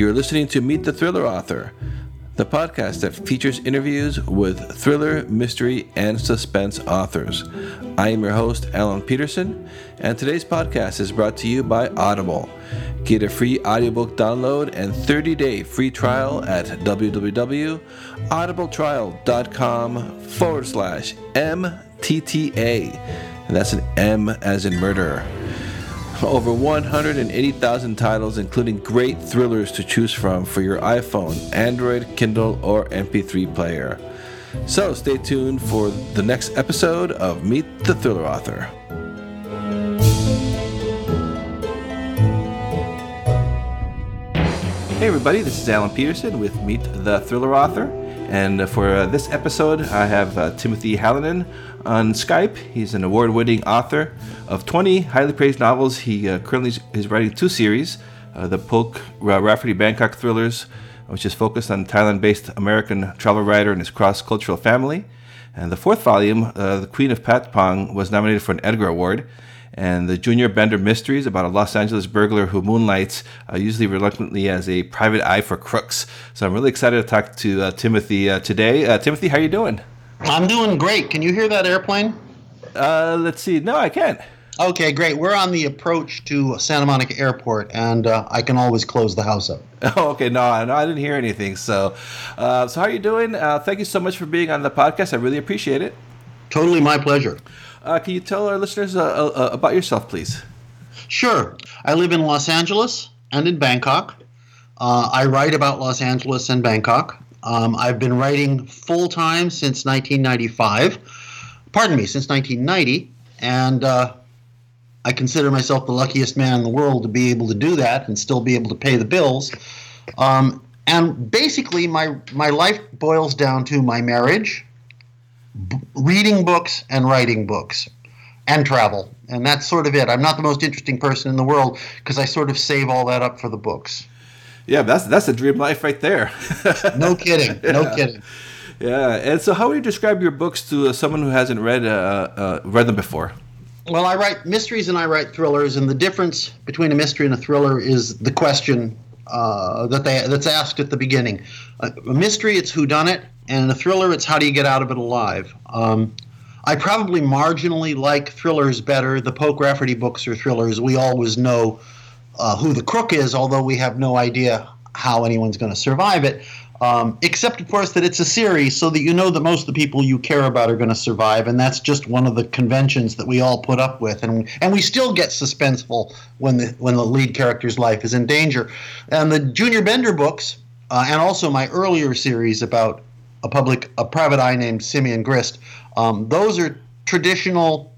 You're listening to Meet the Thriller Author, the podcast that features interviews with thriller, mystery, and suspense authors. I am your host, Alan Peterson, and today's podcast is brought to you by Audible. Get a free audiobook download and 30 day free trial at www.audibletrial.com forward slash MTTA. And that's an M as in murder. Over 180,000 titles, including great thrillers to choose from for your iPhone, Android, Kindle, or MP3 player. So stay tuned for the next episode of Meet the Thriller Author. Hey, everybody, this is Alan Peterson with Meet the Thriller Author. And for uh, this episode, I have uh, Timothy Hallinan on Skype. He's an award winning author of 20 highly praised novels. He uh, currently is writing two series uh, the Poke Rafferty Bangkok thrillers, which is focused on Thailand based American travel writer and his cross cultural family. And the fourth volume, uh, The Queen of Patpong, was nominated for an Edgar Award and the Junior Bender Mysteries about a Los Angeles burglar who moonlights, uh, usually reluctantly, as a private eye for crooks. So I'm really excited to talk to uh, Timothy uh, today. Uh, Timothy, how are you doing? I'm doing great. Can you hear that airplane? Uh, let's see. No, I can't. Okay, great. We're on the approach to Santa Monica Airport, and uh, I can always close the house up. Oh, okay. No, no, I didn't hear anything. So, uh, so how are you doing? Uh, thank you so much for being on the podcast. I really appreciate it. Totally my pleasure. Uh, can you tell our listeners uh, uh, about yourself, please? Sure. I live in Los Angeles and in Bangkok. Uh, I write about Los Angeles and Bangkok. Um, I've been writing full time since 1995. Pardon me, since 1990, and uh, I consider myself the luckiest man in the world to be able to do that and still be able to pay the bills. Um, and basically, my my life boils down to my marriage, b- reading books, and writing books, and travel. And that's sort of it. I'm not the most interesting person in the world because I sort of save all that up for the books. Yeah, that's that's a dream life right there. no kidding. No Yeah. kidding. Yeah, and so how would you describe your books to uh, someone who hasn't read uh, uh, read them before? Well, I write mysteries and I write thrillers, and the difference between a mystery and a thriller is the question uh, that they that's asked at the beginning. A mystery, it's who done it, and in a thriller, it's how do you get out of it alive. Um, I probably marginally like thrillers better. The Poke Rafferty books are thrillers. We always know uh, who the crook is, although we have no idea how anyone's going to survive it. Um, except, of course, that it's a series, so that you know that most of the people you care about are going to survive, and that's just one of the conventions that we all put up with, and and we still get suspenseful when the when the lead character's life is in danger. And the Junior Bender books, uh, and also my earlier series about a public a private eye named Simeon Grist, um, those are traditional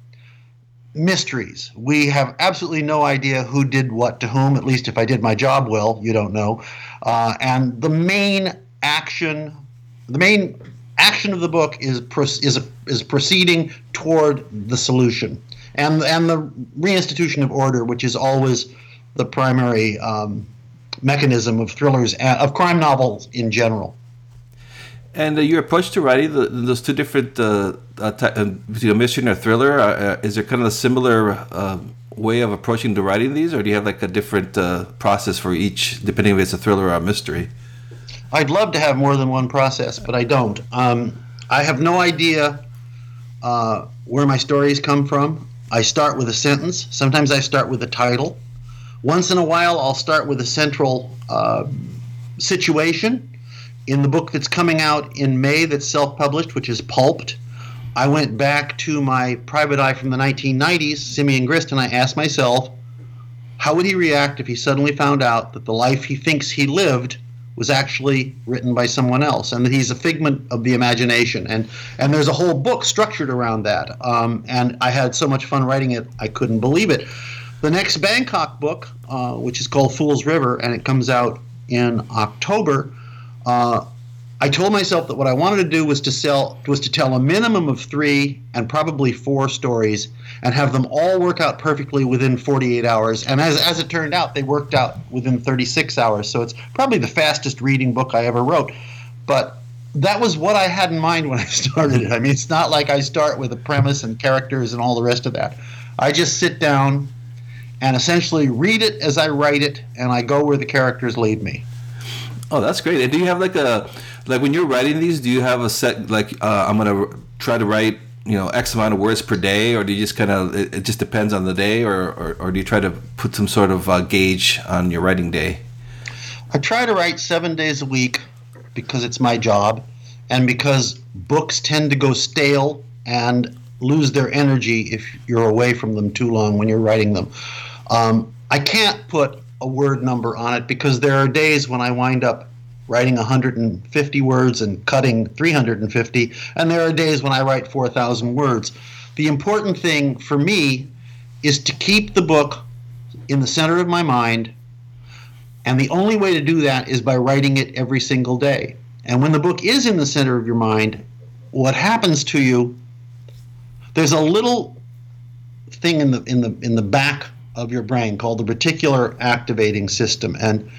mysteries. We have absolutely no idea who did what to whom. At least if I did my job well, you don't know. Uh, and the main action, the main action of the book is is is proceeding toward the solution and and the reinstitution of order, which is always the primary um, mechanism of thrillers of crime novels in general. And uh, your approach to writing the, those two different uh, uh, uh, a mystery and a thriller, uh, uh, is there kind of a similar way of approaching the writing these, or do you have like a different process for each, depending if it's a thriller or a mystery? I'd love to have more than one process, but I don't. Um, I have no idea where my stories come from. I start with a sentence. Sometimes I start with a title. Once in a while, I'll start with a central situation. In the book that's coming out in May, that's self published, which is Pulped, I went back to my private eye from the 1990s, Simeon Grist, and I asked myself, how would he react if he suddenly found out that the life he thinks he lived was actually written by someone else, and that he's a figment of the imagination. And and there's a whole book structured around that. Um, and I had so much fun writing it, I couldn't believe it. The next Bangkok book, uh, which is called Fool's River, and it comes out in October. Uh, I told myself that what I wanted to do was to sell was to tell a minimum of three and probably four stories and have them all work out perfectly within 48 hours. And as, as it turned out, they worked out within 36 hours. So it's probably the fastest reading book I ever wrote. But that was what I had in mind when I started it. I mean, it's not like I start with a premise and characters and all the rest of that. I just sit down and essentially read it as I write it, and I go where the characters lead me. Oh, that's great. And do you have like a like when you're writing these? Do you have a set like uh, I'm gonna try to write you know X amount of words per day, or do you just kind of it, it, just depends on the day, or, or, or do you try to put some sort of uh, gauge on your writing day? I try to write seven days a week because it's my job, and because books tend to go stale and lose their energy if you're away from them too long when you're writing them. Um, I can't put a word number on it because there are days when I wind up writing 150 words and cutting 350, and there are days when I write 4,000 words. The important thing for me is to keep the book in the center of my mind, and the only way to do that is by writing it every single day. And when the book is in the center of your mind, what happens to you? There's a little thing in the in the in the back of your brain called the reticular activating system. And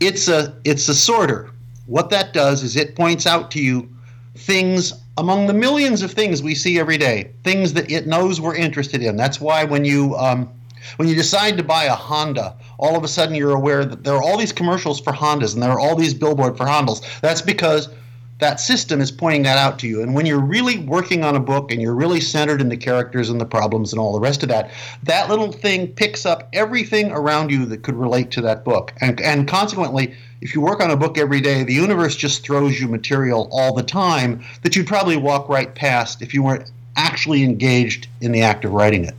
it's a it's a sorter. What that does is it points out to you things among the millions of things we see every day things that it knows we're interested in. That's why when you um, when you decide to buy a honda all of a sudden you're aware that there are all these commercials for hondas and there are all these billboard for hondas. That's because that system is pointing that out to you. And when you're really working on a book and you're really centered in the characters and the problems and all the rest of that, that little thing picks up everything around you that could relate to that book. And, and consequently, if you work on a book every day, the universe just throws you material all the time that you'd probably walk right past if you weren't actually engaged in the act of writing it.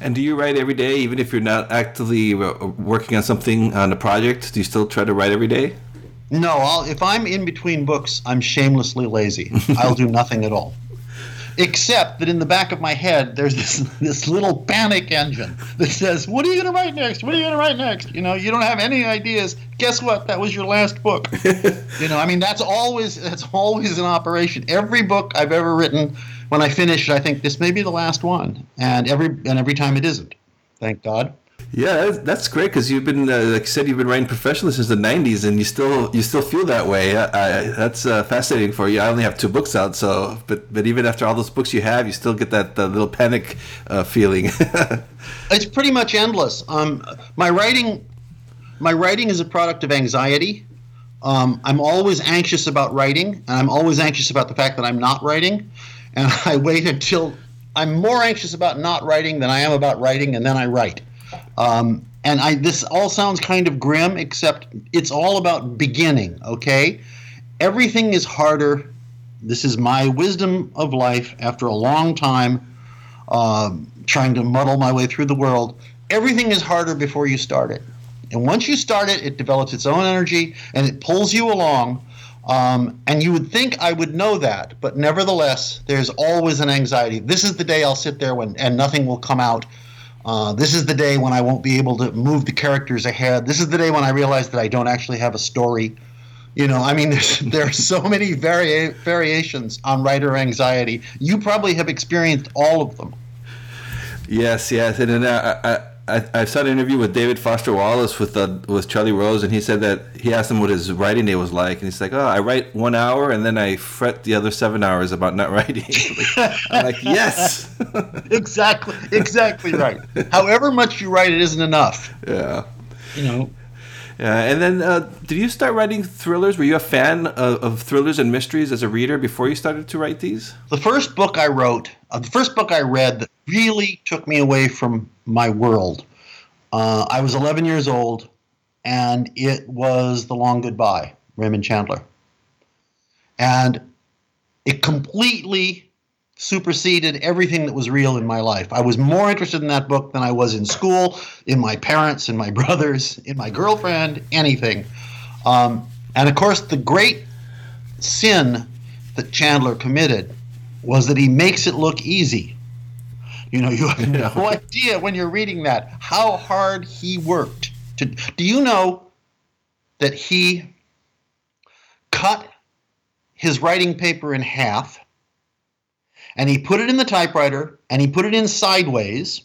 And do you write every day, even if you're not actively uh, working on something on a project? Do you still try to write every day? No, I'll, if I'm in between books, I'm shamelessly lazy. I'll do nothing at all. Except that in the back of my head, there's this this little panic engine that says, "What are you going to write next? What are you going to write next?" You know, you don't have any ideas. Guess what? That was your last book. you know, I mean, that's always that's always an operation. Every book I've ever written, when I finish, I think this may be the last one, and every and every time it isn't. Thank God. Yeah, that's great because you've been, uh, like you said, you've been writing professionally since the '90s, and you still you still feel that way. I, I, that's uh, fascinating for you. I only have two books out, so but but even after all those books you have, you still get that uh, little panic uh, feeling. it's pretty much endless. Um, my writing, my writing is a product of anxiety. Um, I'm always anxious about writing, and I'm always anxious about the fact that I'm not writing, and I wait until I'm more anxious about not writing than I am about writing, and then I write. Um, and I this all sounds kind of grim, except it's all about beginning. Okay, everything is harder. This is my wisdom of life after a long time uh, trying to muddle my way through the world. Everything is harder before you start it, and once you start it, it develops its own energy and it pulls you along. Um, and you would think I would know that, but nevertheless, there's always an anxiety. This is the day I'll sit there when and nothing will come out uh, this is the day when I won't be able to move the characters ahead. This is the day when I realize that I don't actually have a story. You know, I mean, there's, there are so many vari- variations on writer anxiety. You probably have experienced all of them. Yes, yes, and then uh, I, I, I saw an interview with David Foster Wallace with uh, with Charlie Rose, and he said that he asked him what his writing day was like, and he's like, "Oh, I write one hour, and then I fret the other seven hours about not writing." I'm like, "Yes, exactly, exactly right. However much you write, it isn't enough." Yeah, you know. And then uh, did you start writing thrillers? Were you a fan of, of, thrillers and mysteries as a reader before you started to write these? The first book I wrote, uh, the first book I read that really took me away from my world. Uh, I was 11 years old, and it was The Long Goodbye, Raymond Chandler. And it completely superseded everything that was real in my life. I was more interested in that book than I was in school, in my parents, in my brothers, in my girlfriend, anything. Um, and of course, the great sin that Chandler committed was that he makes it look easy. You know, you have no idea when you're reading that how hard he worked. To, do you know that he cut his writing paper in half and he put it in the typewriter and he put it in sideways.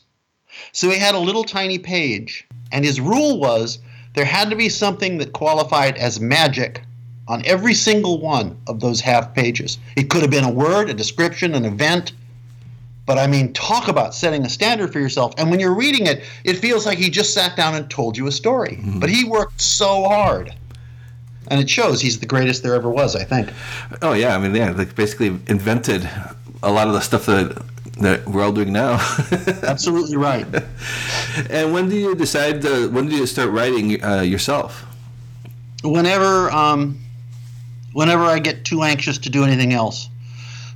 So he had a little tiny page. And his rule was there had to be something that qualified as magic on every single one of those half pages. It could have been a word, a description, an event. But I mean, talk about setting a standard for yourself. And when you're reading it, it feels like he just sat down and told you a story. Mm-hmm. But he worked so hard. and it shows. He's the greatest there ever was, I think. Oh yeah, I mean yeah, like basically invented a lot of the stuff that that we're all doing now. Absolutely right. and when do you decide? Uh, when do you start writing uh, yourself? Whenever, um, whenever I get too anxious to do anything else.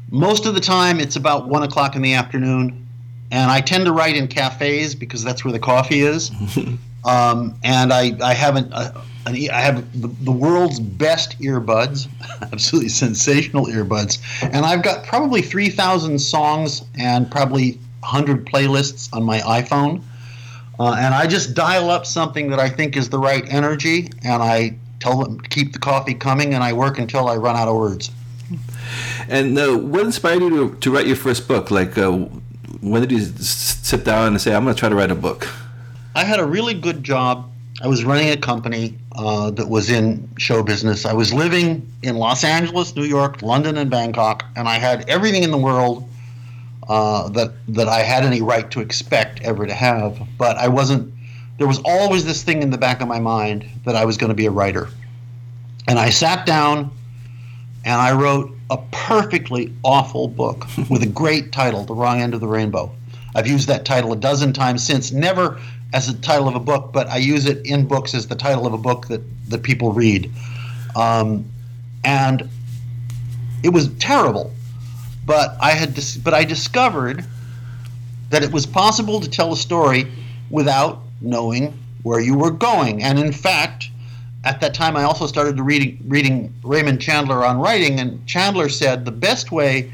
Most of the time, it's about one o'clock in the afternoon, and I tend to write in cafes because that's where the coffee is. um, and I, I haven't. Uh, an, I have the, the world's best earbuds, absolutely sensational earbuds, and I've got probably 3,000 songs and probably 100 playlists on my iPhone. Uh, and I just dial up something that I think is the right energy, and I tell them to keep the coffee coming, and I work until I run out of words. And uh, what inspired you to, to write your first book? Like, uh, when did you sit down and say, "I'm going to try to write a book"? I had a really good job I was running a company uh, that was in show business. I was living in Los Angeles, New York, London, and Bangkok, and I had everything in the world uh, that that I had any right to expect ever to have. But I wasn't. There was always this thing in the back of my mind that I was going to be a writer, and I sat down and I wrote a perfectly awful book with a great title, "The Wrong End of the Rainbow." I've used that title a dozen times since. Never as the title of a book, but I use it in books as the title of a book that, that people read. Um, and it was terrible, but I had dis- but I discovered that it was possible to tell a story without knowing where you were going. And in fact, at that time, I also started reading reading Raymond Chandler on writing, and Chandler said the best way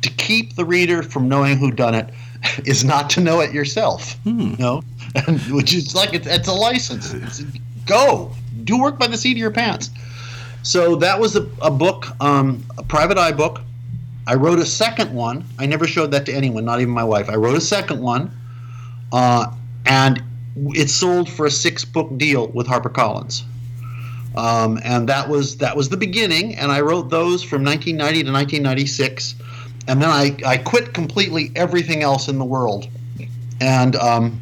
to keep the reader from knowing who done it is not to know it yourself. Hmm. You know, which is like it's, it's a license. It's, go do work by the seat of your pants. So that was a, a book, um, a private eye book. I wrote a second one. I never showed that to anyone, not even my wife. I wrote a second one, uh, and it sold for a six book deal with HarperCollins. Um, and that was that was the beginning. And I wrote those from 1990 to 1996, and then I, I quit completely everything else in the world, and um,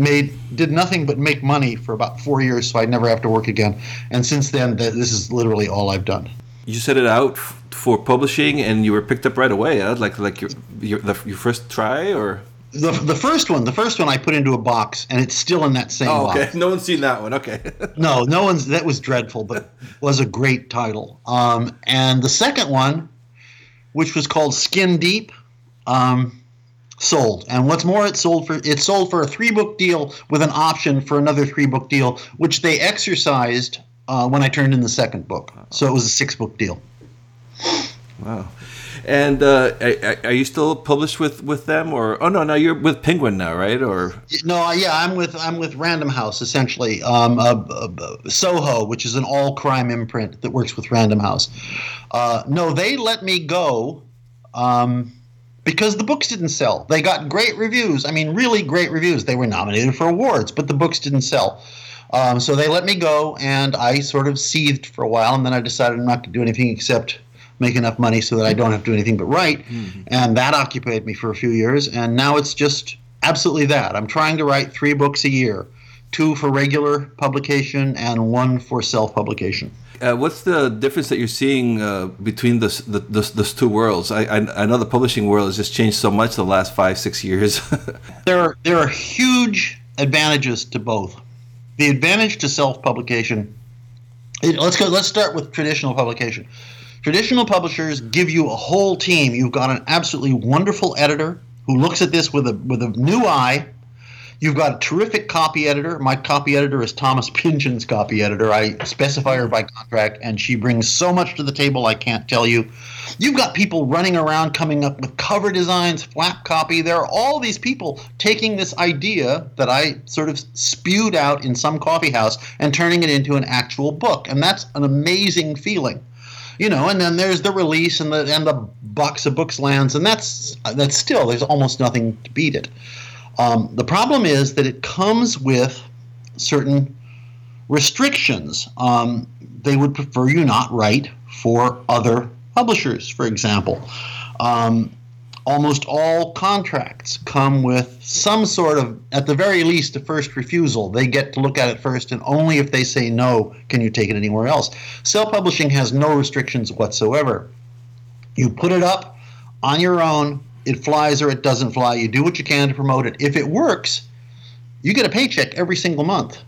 made did nothing but make money for about four years, so I'd never have to work again. And since then, this is literally all I've done. You set it out for publishing, and you were picked up right away. Huh? Like like your your, the, your first try, or the, the first one, the first one I put into a box, and it's still in that same oh, okay. box. No one's seen that one. Okay. no, no one's. That was dreadful, but was a great title. Um, and the second one, which was called Skin Deep, um, sold. And what's more, it sold for it sold for a three book deal with an option for another three book deal, which they exercised uh, when I turned in the second book. So it was a six book deal. Wow. And uh, are, you still published with, with them, or oh no, no, you're with Penguin now, right? Or no, yeah, I'm with I'm with Random House essentially, um, uh, uh, Soho, which is an all crime imprint that works with Random House. Uh, no, they let me go. Um, because the books didn't sell. They got great reviews. I mean, really great reviews. They were nominated for awards, but the books didn't sell. Um, so they let me go, and I sort of seethed for a while, and then I decided I'm not going to do anything except make enough money so that I don't have to do anything but write. Mm-hmm. And that occupied me for a few years, and now it's just absolutely that. I'm trying to write three books a year two for regular publication and one for self publication. Uh, what's the difference that you're seeing uh, between this, the, this, those two worlds? I, I, I, know the publishing world has just changed so much the last five, six years. there, are, there are huge advantages to both. The advantage to self-publication. let's go. Let's start with traditional publication. Traditional publishers give you a whole team. You've got an absolutely wonderful editor who looks at this with a with a new eye You've got a terrific copy editor. My copy editor is Thomas Pynchon's copy editor. I specify her by contract, and she brings so much to the table I can't tell you. You've got people running around coming up with cover designs, flap copy. There are all these people taking this idea that I sort of spewed out in some coffee house and turning it into an actual book. And that's an amazing feeling you know, and then there's the release and the and the box of books lands, and that's that's still there's almost nothing to beat it. Um, the problem is that it comes with certain restrictions. Um, they would prefer you not write for other publishers, for example. Um, almost all contracts come with some sort of, at the very least, a first refusal. They get to look at it first, and only if they say no can you take it anywhere else. Self publishing has no restrictions whatsoever. You put it up on your own, it flies or it doesn't fly. You do what you can to promote it. If it works, you get a paycheck every single month.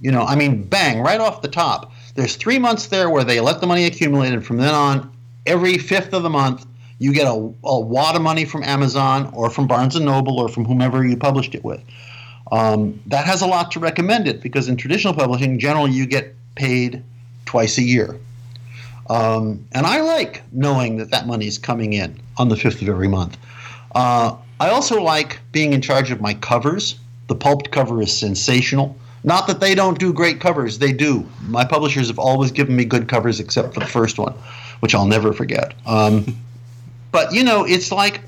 You know, I mean, bang, right off the top. There's three months there where they let the money accumulate, and from then on, every fifth of the month, you get a, a wad of money from Amazon or from Barnes and Noble or from whomever you published it with. Um, that has a lot to recommend it because in traditional publishing, generally you get paid twice a year. Um, and I like knowing that that money is coming in on the fifth of every month. Uh, I also like being in charge of my covers. The pulped cover is sensational. Not that they don't do great covers, they do. My publishers have always given me good covers except for the first one, which I'll never forget. Um, but you know, it's like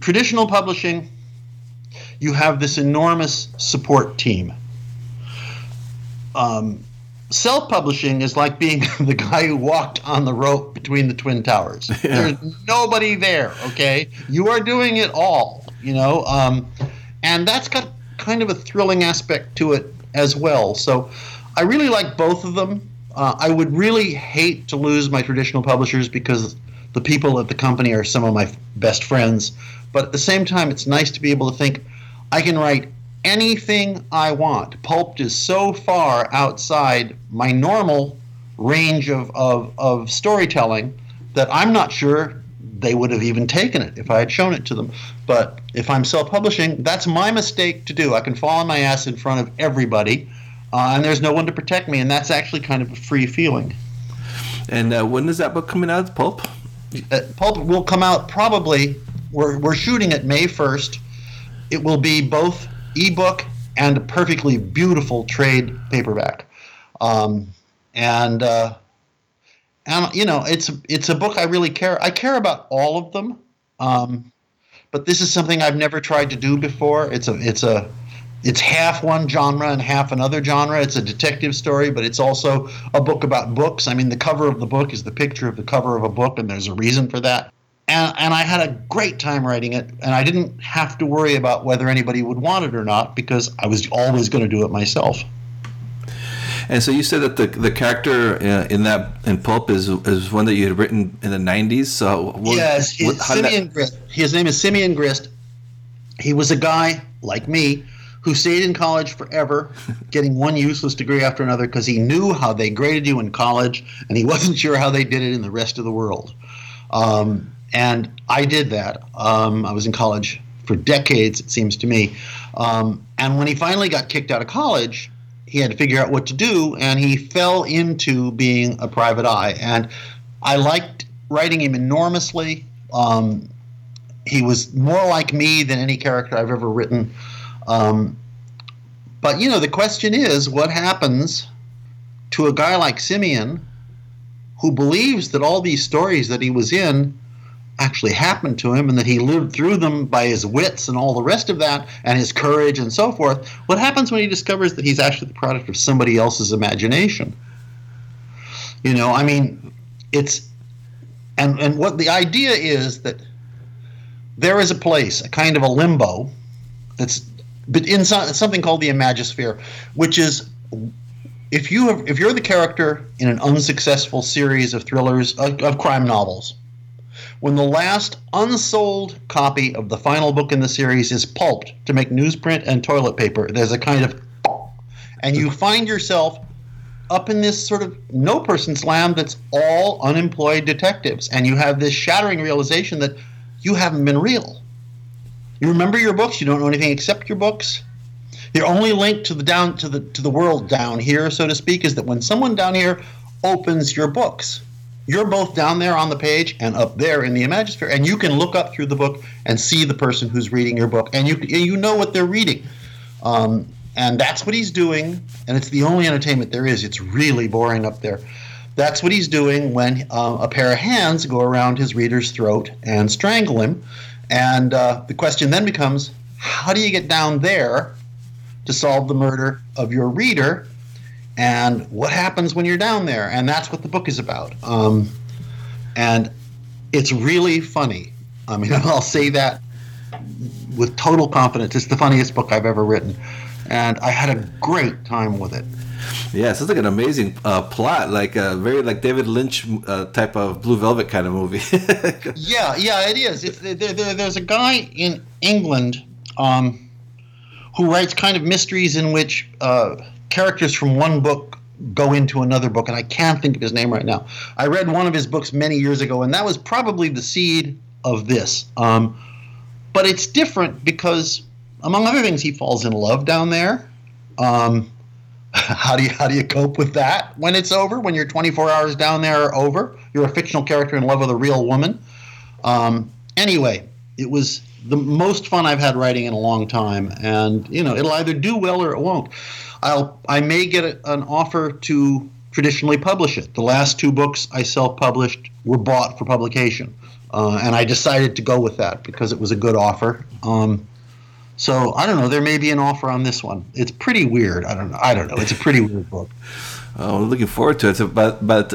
traditional publishing. You have this enormous support team. Um, self-publishing is like being the guy who walked on the rope between the twin towers. Yeah. There's nobody there. Okay, you are doing it all. You know, um, and that's got kind of a thrilling aspect to it as well. So, I really like both of them. Uh, I would really hate to lose my traditional publishers because the people at the company are some of my best friends. But at the same time, it's nice to be able to think I can write anything I want. Pulped is so far outside my normal range of, of, of storytelling that I'm not sure they would have even taken it if I had shown it to them. But if I'm self publishing, that's my mistake to do. I can fall on my ass in front of everybody, uh, and there's no one to protect me, and that's actually kind of a free feeling. And uh, when is that book coming out, Pulp? Uh, Pulp will come out probably, we're, we're shooting it May 1st. It will be both ebook and a perfectly beautiful trade paperback. Um, and uh, and you know it's it's a book I really care. I care about all of them, um, but this is something I've never tried to do before. It's a it's a it's half one genre and half another genre. It's a detective story, but it's also a book about books. I mean, the cover of the book is the picture of the cover of a book, and there's a reason for that. And, and I had a great time writing it, and I didn't have to worry about whether anybody would want it or not because I was always going to do it myself. And so you said that the the character uh, in that in pulp is is one that you had written in the '90s. So what, yes, what, Simeon that... Grist. His name is Simeon Grist. He was a guy like me who stayed in college forever, getting one useless degree after another because he knew how they graded you in college, and he wasn't sure how they did it in the rest of the world. Um, and I did that. Um, I was in college for decades, it seems to me. Um, and when he finally got kicked out of college, he had to figure out what to do, and he fell into being a private eye. And I liked writing him enormously. Um, he was more like me than any character I've ever written. Um, but you know, the question is, what happens to a guy like Simeon, who believes that all these stories that he was in actually happened to him and that he lived through them by his wits and all the rest of that and his courage and so forth. What happens when he discovers that he's actually the product of somebody else's imagination? You know, I mean, it's and and what the idea is that there is a place, a kind of a limbo that's but in something called the imagisphere, which is if you have, if you're the character in an unsuccessful series of thrillers of, of crime novels when the last unsold copy of the final book in the series is pulped to make newsprint and toilet paper, there's a kind of and you find yourself up in this sort of no person's land that's all unemployed detectives and you have this shattering realization that you haven't been real. You remember your books you don't know anything except your books. Your only link to the down to the to the world down here so to speak is that when someone down here opens your books you're both down there on the page and up there in the imagisphere, and you can look up through the book and see the person who's reading your book, and you you know what they're reading. Um, and that's what he's doing, and it's the only entertainment there is. It's really boring up there. That's what he's doing when uh, a pair of hands go around his reader's throat and strangle him. And uh, the question then becomes how do you get down there to solve the murder of your reader and what happens when you're down there. And that's what the book is about. Um, and it's really funny. I mean, I'll say that with total confidence. It's the funniest book I've ever written, and I had a great time with it. Yeah, sounds like an amazing uh, plot, like a very like David Lynch uh, type of Blue Velvet kind of movie. yeah, yeah, it is. There, there, there's a guy in England um, who writes kind of mysteries in which uh, characters from one book go into another book, and I can't think of his name right now. I read one of his books many years ago, and that was probably the seed of this. Um, but it's different because, among other things, he falls in love down there. Um, how do you how do you cope with that when it's over? When you're 24 hours down there are over, you're a fictional character in love with a real woman. Um, anyway, it was the most fun I've had writing in a long time, and you know it'll either do well or it won't. I'll I may get a, an offer to traditionally publish it. The last two books I self-published were bought for publication, uh, and I decided to go with that because it was a good offer. Um, so I don't know. There may be an offer on this one. It's pretty weird. I don't know. I don't know. It's a pretty weird book. Oh, I'm looking forward to it. So, but, but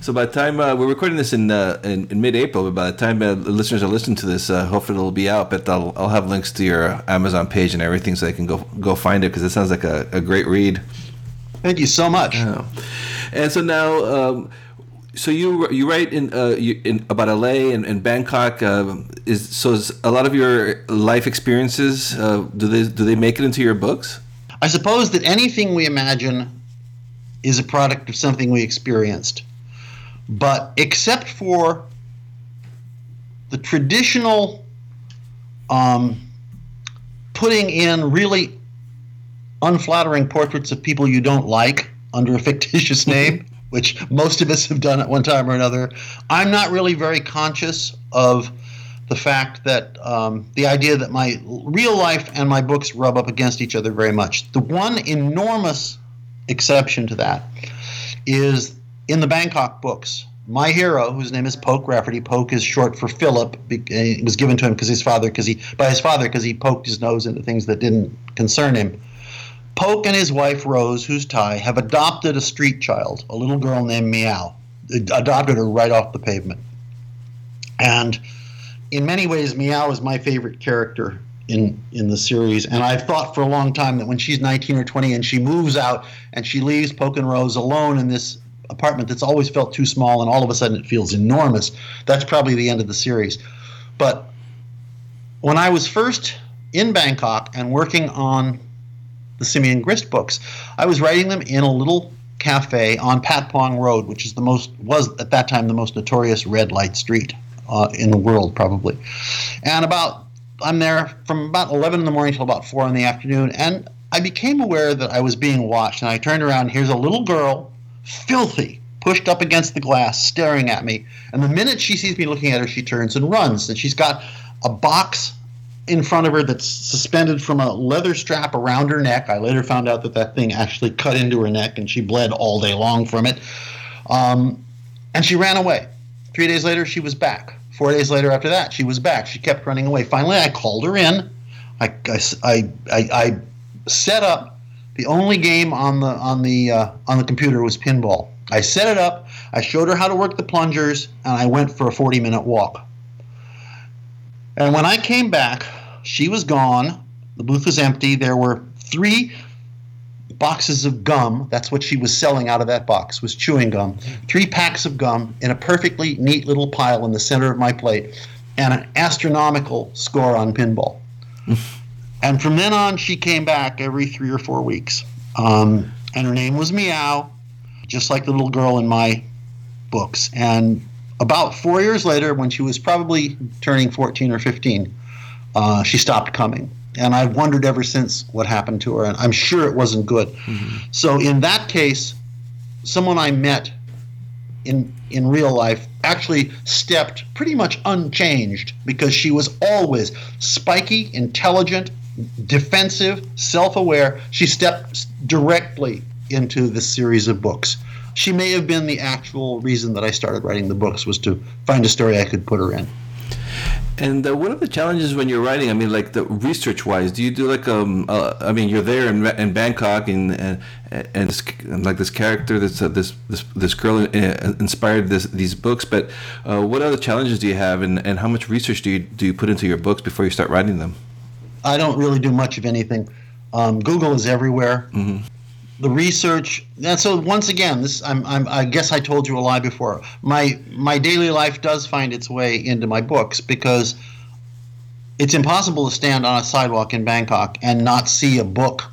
so by the time uh, we're recording this in uh, in, in mid-April, but by the time uh, the listeners are listening to this, uh, hopefully it'll be out. But I'll, I'll have links to your Amazon page and everything, so they can go go find it because it sounds like a, a great read. Thank you so much. And so now. Um, so you you write in uh, you, in about LA and, and Bangkok uh, is so is a lot of your life experiences uh, do they do they make it into your books? I suppose that anything we imagine is a product of something we experienced, but except for the traditional um, putting in really unflattering portraits of people you don't like under a fictitious name which most of us have done at one time or another. I'm not really very conscious of the fact that um, the idea that my real life and my books rub up against each other very much. The one enormous exception to that is in the Bangkok books. My hero, whose name is Poke Rafferty, Poke is short for Philip. It was given to him because his father, because he by his father, because he poked his nose into things that didn't concern him. Poke and his wife Rose, who's Thai, have adopted a street child, a little girl named Meow. Adopted her right off the pavement. And in many ways, Meow is my favorite character in in the series. And I've thought for a long time that when she's 19 or 20 and she moves out and she leaves Poke and Rose alone in this apartment that's always felt too small and all of a sudden it feels enormous, that's probably the end of the series. But when I was first in Bangkok and working on the Simeon Grist books. I was writing them in a little cafe on Patpong Road, which is the most was at that time the most notorious red light street uh, in the world, probably. And about I'm there from about 11 in the morning till about four in the afternoon, and I became aware that I was being watched. And I turned around. and Here's a little girl, filthy, pushed up against the glass, staring at me. And the minute she sees me looking at her, she turns and runs. And she's got a box in front of her that's suspended from a leather strap around her neck. I later found out that that thing actually cut into her neck and she bled all day long from it. Um, and she ran away. Three days later, she was back. Four days later, after that, she was back. She kept running away. Finally, I called her in. I, I, I, I set up the only game on the on the uh, on the computer was pinball. I set it up. I showed her how to work the plungers, and I went for a 40 minute walk. And when I came back, she was gone. The booth was empty. There were three boxes of gum. That's what she was selling out of that box was chewing gum. Three packs of gum in a perfectly neat little pile in the center of my plate, and an astronomical score on pinball. and from then on, she came back every three or four weeks. Um, and her name was Meow, just like the little girl in my books. And about four years later, when she was probably turning 14 or 15, uh, she stopped coming. And I've wondered ever since what happened to her, and I'm sure it wasn't good. Mm-hmm. So in that case, someone I met in in real life actually stepped pretty much unchanged because she was always spiky, intelligent, defensive, self-aware. She stepped directly into this series of books. She may have been the actual reason that I started writing the books was to find a story I could put her in. And uh, what are the challenges when you're writing? I mean, like the research wise, do you do like um? Uh, I mean, you're there in, in Bangkok, and and, and, this, and like this character, this uh, this this this girl uh, inspired this these books. But uh, what other challenges do you have, and, and how much research do you do you put into your books before you start writing them? I don't really do much of anything. Um, Google is everywhere. Mm-hmm the research and so once again this I'm, I'm i guess i told you a lie before. My my daily life does find its way into my books because it's impossible to stand on a sidewalk in bangkok and not see a book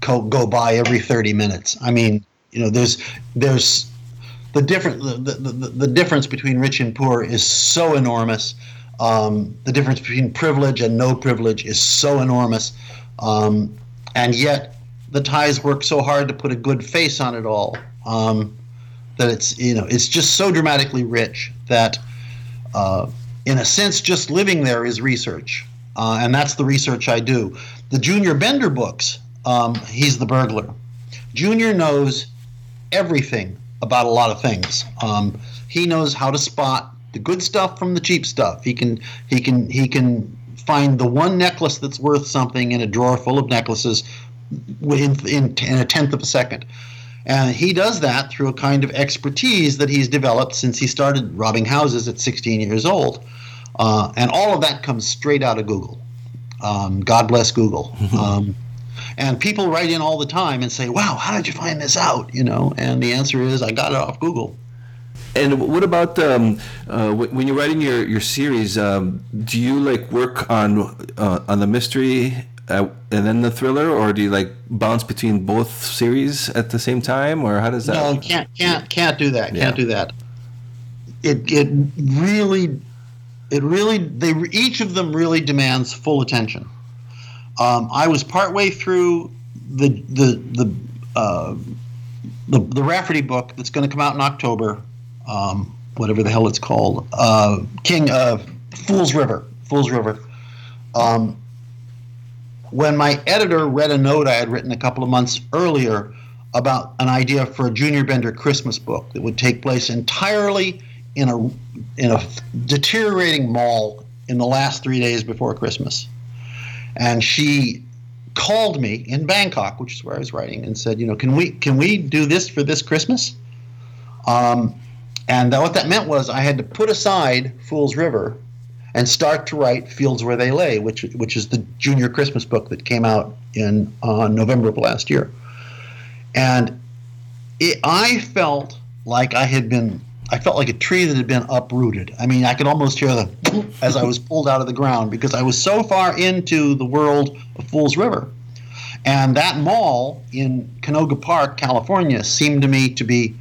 go, go by every 30 minutes. I mean you know there's there's the different the, the, the, the difference between rich and poor is so enormous. Um, the difference between privilege and no privilege is so enormous. Um, and yet the Thais work so hard to put a good face on it all um, that it's you know it's just so dramatically rich that uh, in a sense just living there is research uh, and that's the research I do. The Junior Bender books, um, he's the burglar. Junior knows everything about a lot of things. Um, he knows how to spot the good stuff from the cheap stuff. He can he can he can find the one necklace that's worth something in a drawer full of necklaces in, in, in a tenth of a second. And he does that through a kind of expertise that he's developed since he started robbing houses at 16 years old. Uh, and all of that comes straight out of Google. Um, God bless Google. Um, and people write in all the time and say, "Wow, how did you find this out?" You know, and the answer is, I got it off Google. And what about um, uh, when you're writing your your series? Um, do you like work on uh, on the mystery uh, and then the thriller, or do you like bounce between both series at the same time, or how does that? No, can't can't can't do that. Can't do that. It it really, it really they each of them really demands full attention. Um, I was partway through the the the uh, the, the Rafferty book that's going to come out in October, um, whatever the hell it's called, uh, King uh, Fool's River, Fool's River. Um, when my editor read a note I had written a couple of months earlier about an idea for a Junior Bender Christmas book that would take place entirely in a in a deteriorating mall in the last three days before Christmas, and she called me in Bangkok, which is where I was writing, and said, you know, can we can we do this for this Christmas? Um, and what that meant was I had to put aside Fool's River and start to write Fields Where They Lay, which which is the junior Christmas book that came out in uh, November of last year. And it, I felt like I had been I felt like a tree that had been uprooted. I mean, I could almost hear the as I was pulled out of the ground because I was so far into the world of Fool's River. And that mall in Canoga Park, California, seemed to me to be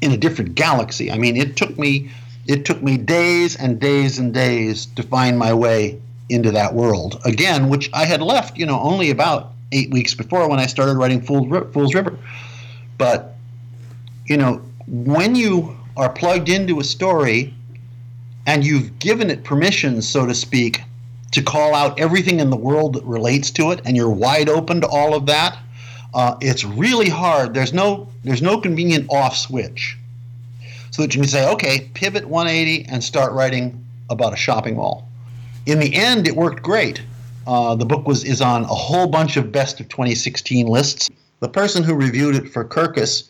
in a different galaxy. I mean, it took me it took me days and days and days to find my way into that world again, which I had left, you know, only about eight weeks before when I started writing Fool's River. But, you know, when you are plugged into a story and you've given it permission, so to speak, to call out everything in the world that relates to it, and you're wide open to all of that, uh, it's really hard. There's no there's no convenient off switch so that you can say, okay, pivot 180 and start writing about a shopping mall. In the end, it worked great. Uh, the book was is on a whole bunch of best of 2016 lists. The person who reviewed it for Kirkus,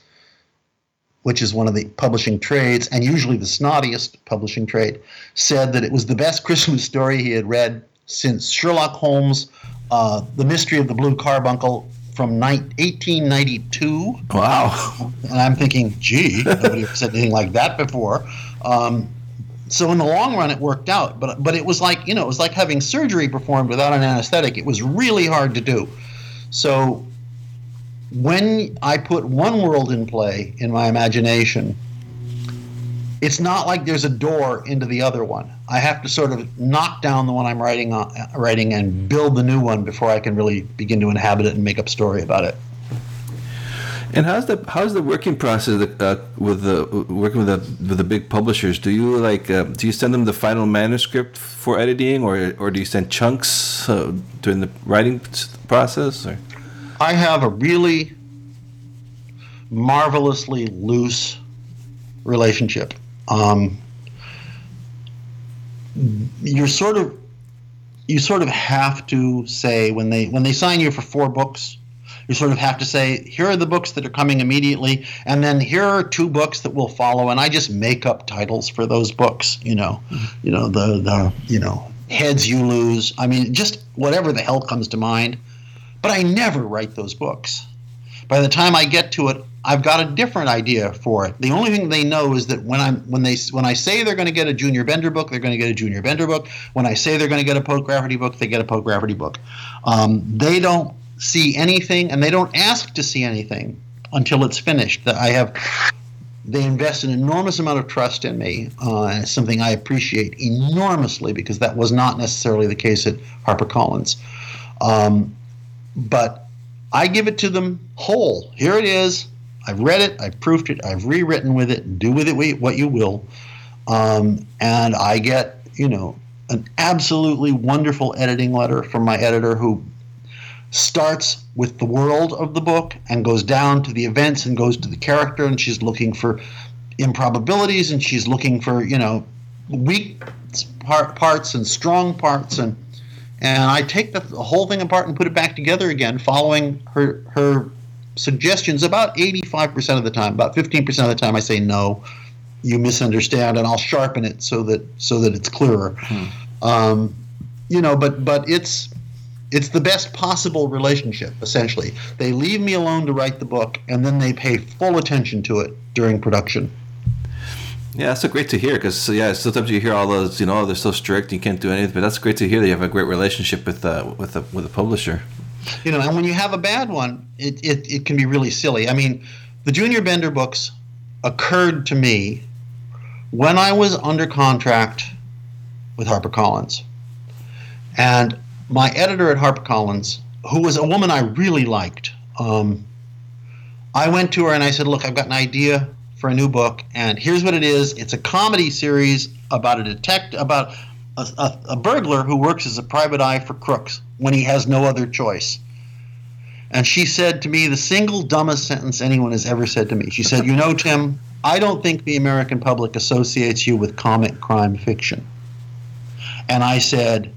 which is one of the publishing trades and usually the snottiest publishing trade, said that it was the best Christmas story he had read since Sherlock Holmes, uh, The Mystery of the Blue Carbuncle, from 1892. Wow. And I'm thinking, gee, nobody ever said anything like that before. Um, so in the long run, it worked out. But but it was like you know, it was like having surgery performed without an anesthetic. It was really hard to do. So when I put one world in play in my imagination, it's not like there's a door into the other one. I have to sort of knock down the one I'm writing on, writing and build the new one before I can really begin to inhabit it and make up story about it. And how's the how's the working process uh, with the working with the with the big publishers? Do you like uh, do you send them the final manuscript for editing, or or do you send chunks uh, during the writing process? Or? I have a really marvelously loose relationship. Um, you're sort of you sort of have to say when they when they sign you for four books you sort of have to say here are the books that are coming immediately and then here are two books that will follow and i just make up titles for those books you know. You know the the you know heads you lose. I mean just whatever the hell comes to mind. But i never write those books. By the time i get to it I've got a different idea for it. The only thing they know is that when I'm when they when I say they're going to get a Junior Bender book, they're going to get a Junior Bender book. When I say they're going to get a Poke Rafferty book, they get a Poke Rafferty book. Um, they don't see anything, and they don't ask to see anything until it's finished. That I have. They invest an enormous amount of trust in me, uh, something I appreciate enormously because that was not necessarily the case at HarperCollins. Um, but I give it to them whole. Here it is I've read it, I've proofed it, I've rewritten with it. Do with it what you will, um, and I get you know an absolutely wonderful editing letter from my editor who starts with the world of the book and goes down to the events and goes to the character and she's looking for improbabilities and she's looking for you know weak part, parts and strong parts and and I take the, the whole thing apart and put it back together again following her her suggestions about 85% of the time. About 15% of the time, I say no, you misunderstand, and I'll sharpen it so that so that it's clearer. Hmm. Um, you know, but but it's it's the best possible relationship. Essentially, they leave me alone to write the book, and then they pay full attention to it during production. Yeah, that's so great to hear because yeah, sometimes you hear all those, you know, they're so strict, you can't do anything. But that's great to hear that you have a great relationship with uh, with a with a publisher you know, and when you have a bad one, it, it, it can be really silly. I mean, the Junior Bender books occurred to me when I was under contract with HarperCollins. And my editor at HarperCollins, who was a woman I really liked, um, I went to her and I said, Look, I've got an idea for a new book, and here's what it is it's a comedy series about a detective, about a, a, a burglar who works as a private eye for crooks when he has no other choice. And she said to me the single dumbest sentence anyone has ever said to me. She said, You know, Tim, I don't think the American public associates you with comic crime fiction. And I said,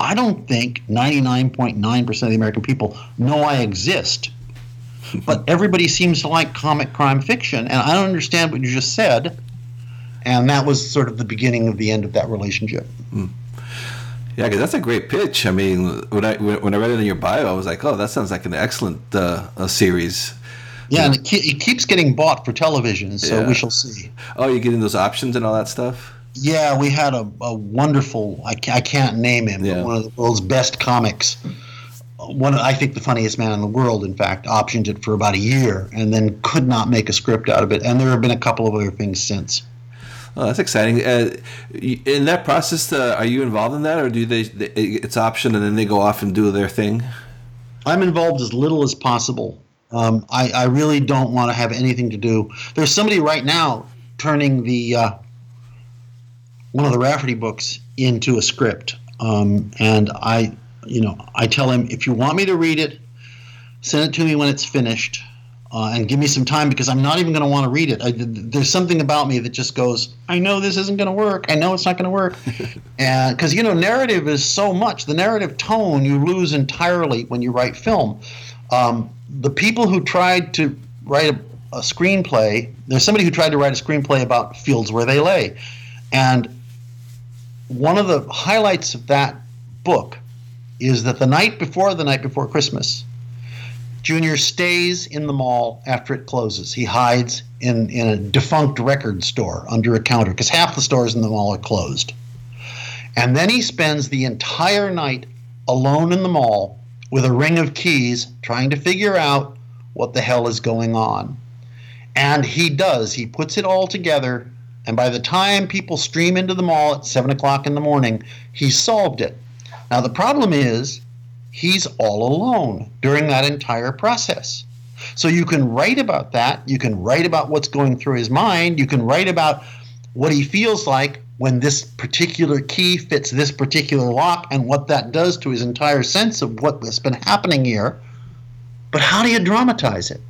I don't think 99.9% of the American people know I exist. But everybody seems to like comic crime fiction. And I don't understand what you just said. And that was sort of the beginning of the end of that relationship. Mm. Yeah, because that's a great pitch. I mean, when I when I read it in your bio, I was like, oh, that sounds like an excellent uh, series. Yeah, and it, ke- it, keeps getting bought for television, so yeah. we shall see. Oh, you're getting those options and all that stuff. Yeah, we had a, a wonderful. I, I can't name him, yeah. but one of the world's best comics. One, I think, the funniest man in the world. In fact, optioned it for about a year, and then could not make a script out of it. And there have been a couple of other things since. Oh, that's exciting. Uh, in that process, uh, are you involved in that, or do they? It's option, and then they go off and do their thing. I'm involved as little as possible. Um, I, I, really don't want to have anything to do. There's somebody right now turning the uh, one of the Rafferty books into a script, um, and I, you know, I tell him if you want me to read it, send it to me when it's finished uh, and give me some time because I'm not even going to want to read it. I, there's something about me that just goes, I know this isn't going to work. I know it's not going to work. and because, you know, narrative is so much. The narrative tone you lose entirely when you write film. Um, the people who tried to write a, a screenplay, there's somebody who tried to write a screenplay about fields where they lay. And one of the highlights of that book is that the night before the night before Christmas, Junior stays in the mall after it closes. He hides in, in a defunct record store under a counter because half the stores in the mall are closed. And then he spends the entire night alone in the mall with a ring of keys trying to figure out what the hell is going on. And he does. He puts it all together. And by the time people stream into the mall at 7 o'clock in the morning, he's solved it. Now, the problem is he's all alone during that entire process. So you can write about that. You can write about what's going through his mind. You can write about what he feels like when this particular key fits this particular lock and what that does to his entire sense of what's been happening here. But how do you dramatize it?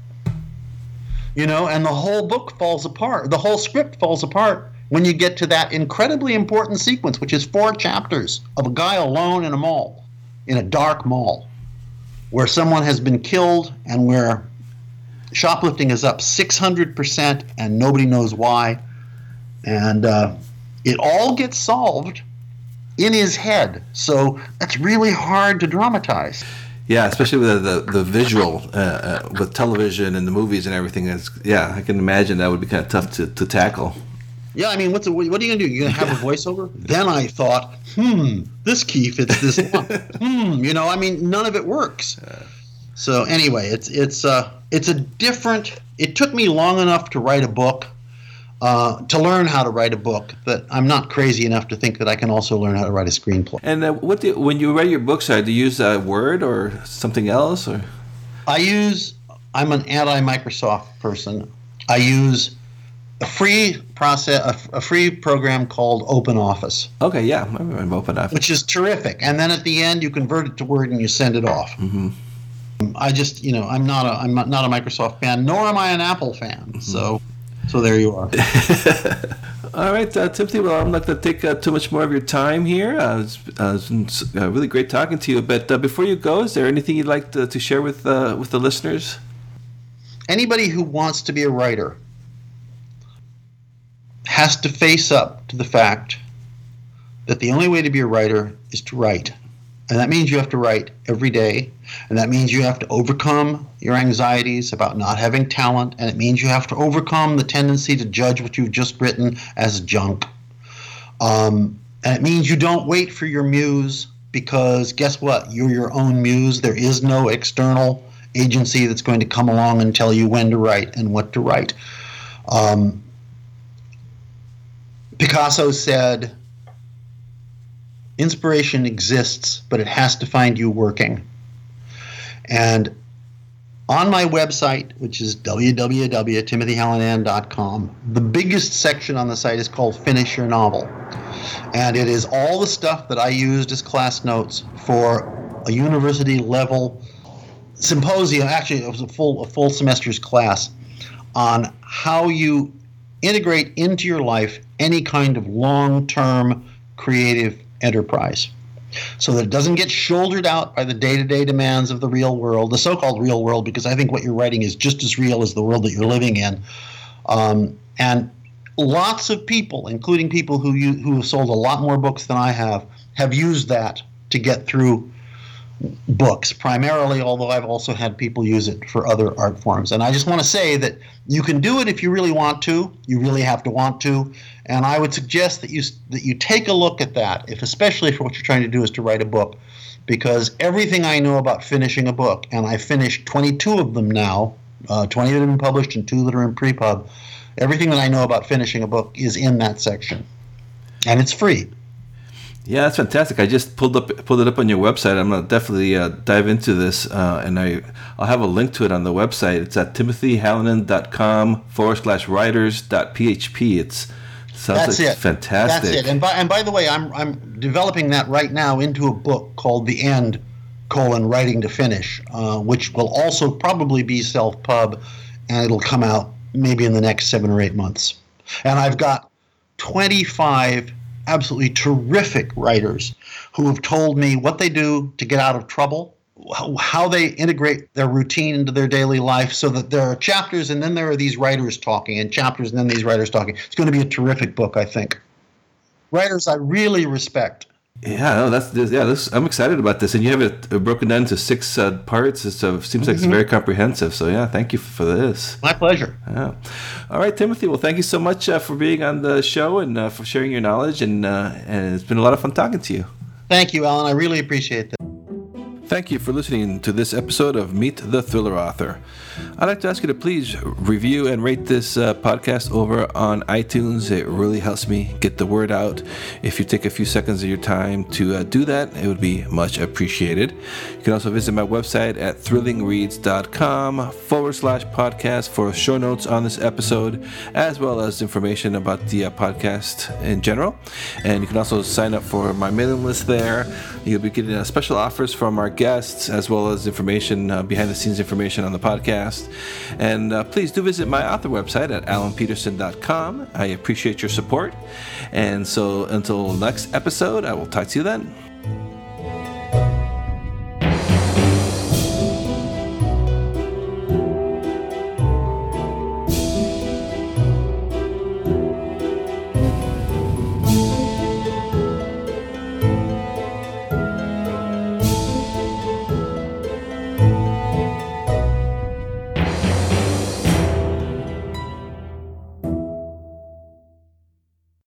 You know, and the whole book falls apart. The whole script falls apart when you get to that incredibly important sequence, which is four chapters of a guy alone in a mall, in a dark mall, where someone has been killed and where shoplifting is up 600% and nobody knows why. And uh, it all gets solved in his head. So that's really hard to dramatize. Yeah, especially with the the, the visual uh, uh, with television and the movies and everything. Yeah, I can imagine that would be kind of tough to, to tackle. Yeah, I mean, what's a, what are you gonna do? You're gonna have a voiceover? then I thought, hmm, this key fits this one. hmm, you know, I mean, none of it works. So anyway, it's it's uh it's a different. It took me long enough to write a book, uh, to learn how to write a book. That I'm not crazy enough to think that I can also learn how to write a screenplay. And uh, what do, when you write your books, uh, do you use uh, Word or something else? Or I use. I'm an anti-Microsoft person. I use a free process, a, a free program called OpenOffice, okay, yeah, I remember Open Office. which is terrific. And then at the end, you convert it to Word and you send it off. hmm I just, you know, I'm not a, I'm not a Microsoft fan, nor am I an Apple fan. So, so there you are. All right, uh, Timothy. Well, I'm not going to take uh, too much more of your time here. Uh, it's, uh, it's been uh, really great talking to you. But uh, before you go, is there anything you'd like to, to share with uh, with the listeners? Anybody who wants to be a writer has to face up to the fact that the only way to be a writer is to write. And that means you have to write every day. And that means you have to overcome your anxieties about not having talent. And it means you have to overcome the tendency to judge what you've just written as junk. Um, and it means you don't wait for your muse because guess what? You're your own muse. There is no external agency that's going to come along and tell you when to write and what to write. Um, Picasso said, inspiration exists, but it has to find you working. And on my website, which is www.timothyhallinan.com, the biggest section on the site is called Finish Your Novel. And it is all the stuff that I used as class notes for a university level symposium. Actually, it was a full, a full semester's class on how you integrate into your life any kind of long term creative enterprise so that it doesn't get shouldered out by the day-to-day demands of the real world, the so-called real world, because I think what you're writing is just as real as the world that you're living in. Um, and lots of people, including people who you, who have sold a lot more books than I have, have used that to get through books primarily although i've also had people use it for other art forms. And i just want to say that you can do it if you really want to you really have to want to and i would suggest that you that you take a look at that if especially if what you're trying to do is to write a book because everything i know about finishing a book and i finished 22 of them now uh, 20 that have been published and two that are in pre-pub everything that i know about finishing a book is in that section. And it's free Yeah, that's fantastic. I just pulled up pulled it up on your website. I'm gonna definitely uh, dive into this, uh, and I I'll have a link to it on the website. It's at timothyhallinan.com forward slash writers dot php. It's sounds That's like it. fantastic. That's it. And by and by the way, I'm I'm developing that right now into a book called The End: colon Writing to Finish, uh, which will also probably be self pub, and it'll come out maybe in the next seven or eight months. And I've got 25 absolutely terrific writers who have told me what they do to get out of trouble, how- they integrate their routine into their daily life, so that there are chapters and then there are these writers talking, and chapters and then these writers talking. It's going to be a terrific book, I think. Writers I really respect. Yeah, no, that's this, yeah. This I'm excited about this, and you have it uh, broken down into six uh, parts. It uh, seems like it's very comprehensive. So yeah, thank you for this. My pleasure. Yeah. All right, Timothy. Well, thank you so much uh, for being on the show and uh, for sharing your knowledge, and uh, and it's been a lot of fun talking to you. Thank you, Alan. I really appreciate that. Thank you for listening to this episode of Meet the Thriller Author. I'd like to ask you to please review and rate this uh, podcast over on iTunes. It really helps me get the word out. If you take a few seconds of your time to uh, do that, it would be much appreciated. You can also visit my website at thrillingreads.com forward slash podcast for show notes on this episode, as well as information about the uh, podcast in general. And you can also sign up for my mailing list there. You'll be getting uh, special offers from our guests, as well as information, uh, behind the scenes information on the podcast. And uh, please do visit my author website at alanpeterson.com. I appreciate your support. And so until next episode, I will talk to you then.